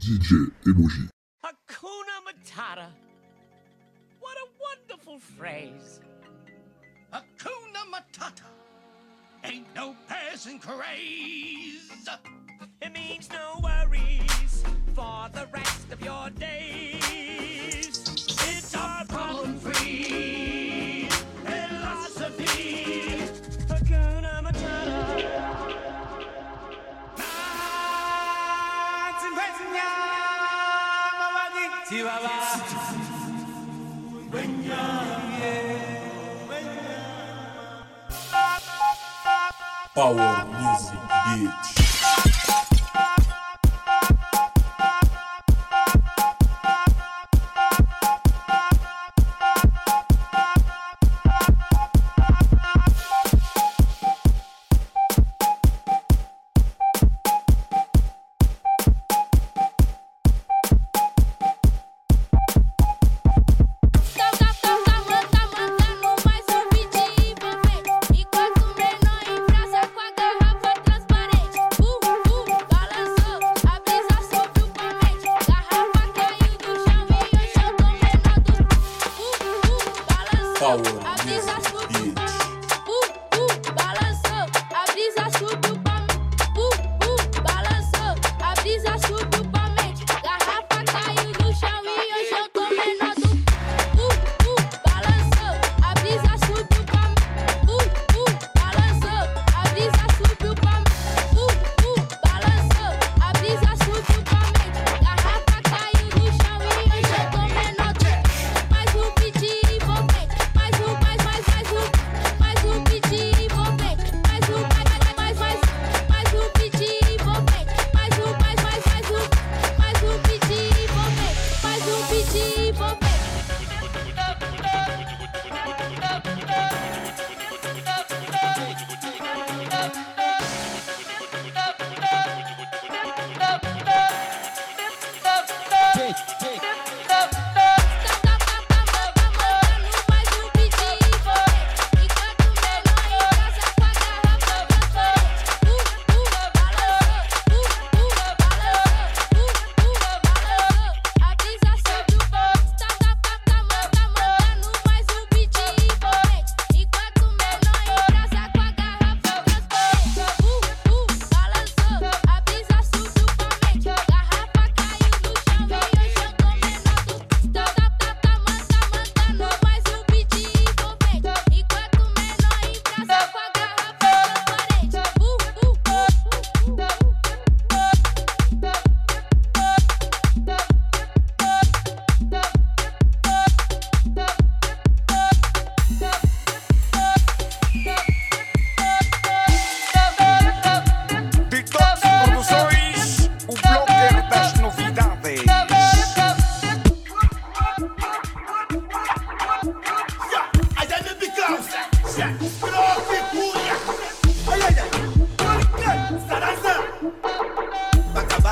DJ Emoji. Hakuna Matata. What a wonderful phrase. Hakuna Matata. Ain't no passing craze. It means no worries for the rest of your days. It's our problem free. Power Music, bitch.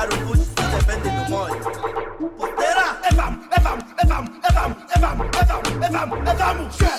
Claro, push, depende do molho. Porteira! evam, evam, evam, evam, evam, evam, evam, evam, evam, evam.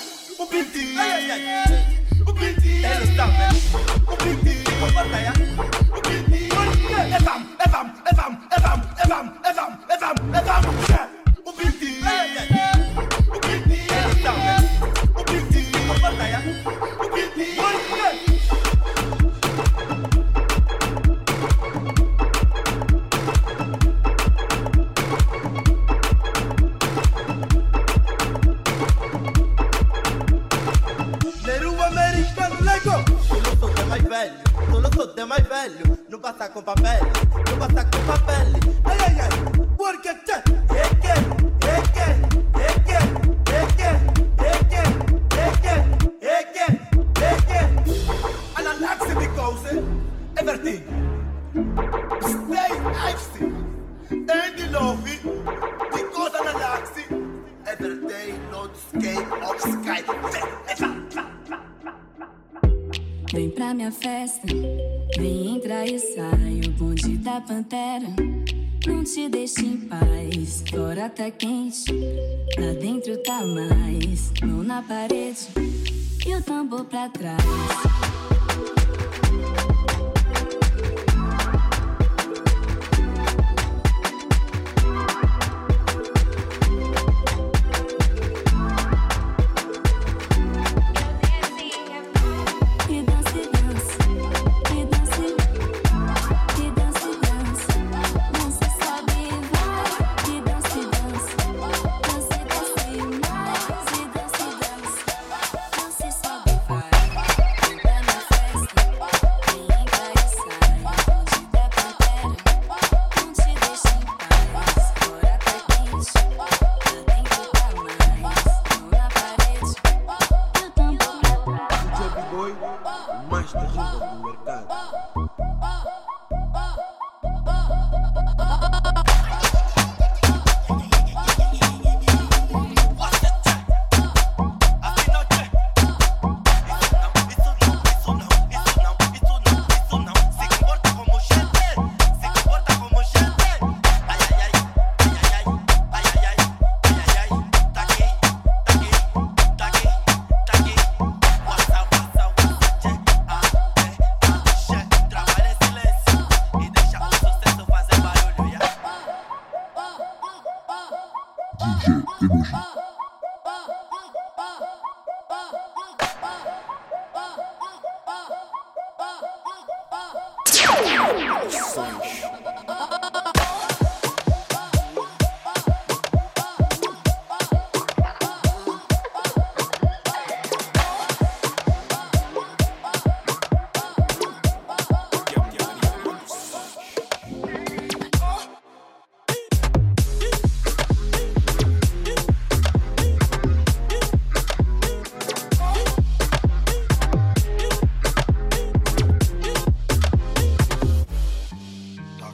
Vem pra minha festa, vem entra e sai o bonde da pantera. Não te deixe em paz, fora tá quente, lá dentro tá mais, mão na parede e o tambor pra trás.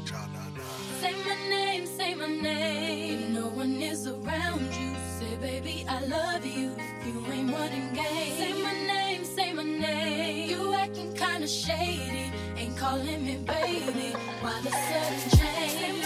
Say my name, say my name. No one is around you. Say, baby, I love you. You ain't running game. Say my name, say my name. You acting kinda shady. Ain't calling me baby. Why the sudden change?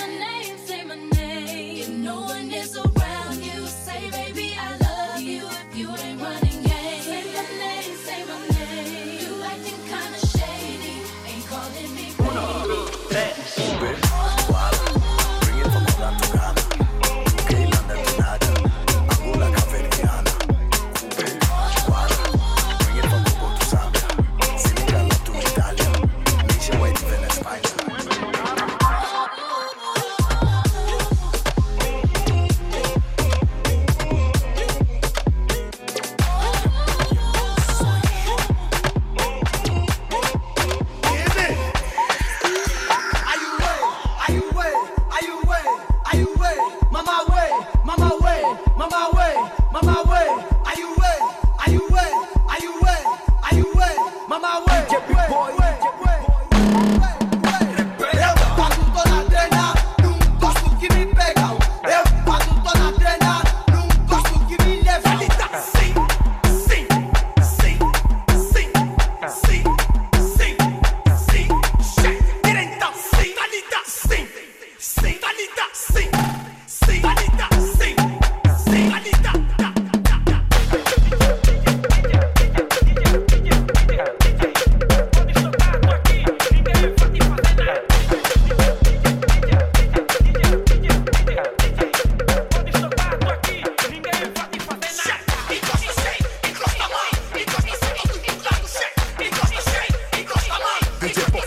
Todos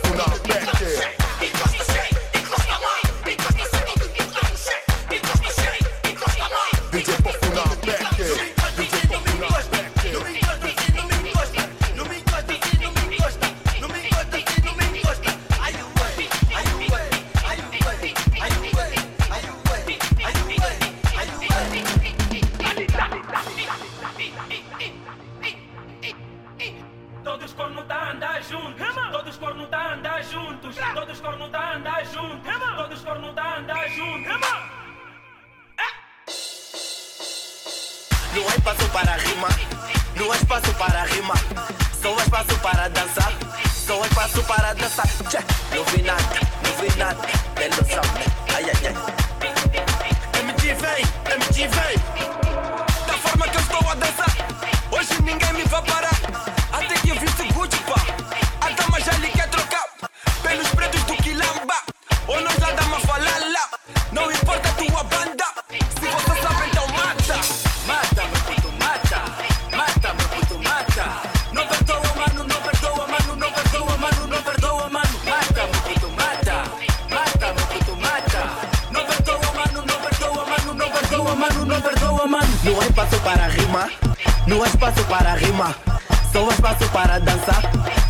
Todos corno tá andar juntos. Todos corno tá andar juntos. Não há espaço para rima, não há espaço para rima. Só há espaço para dançar, só há espaço para dançar. Não vi nada, não vi nada, para rimar. Só espaço para dançar,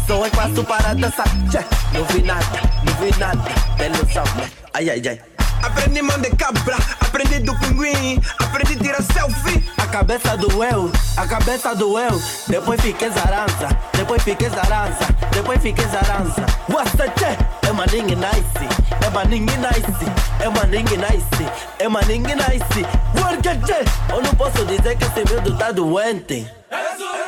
só há espaço para dançar. Tchê, Não vi nada, não vi nada, tem noção, né? Ai, ai, ai. Aprendi mão de cabra, aprendi do pinguim, aprendi tirar selfie. A cabeça doeu, a cabeça doeu. Depois fiquei zarança, depois fiquei zarança, depois fiquei zarança. What's the che? É uma ninguém nice, é uma ninguém nice, é uma ninguém nice, é uma ninguém nice. Work? Eu não posso dizer que esse miúdo tá doente. Como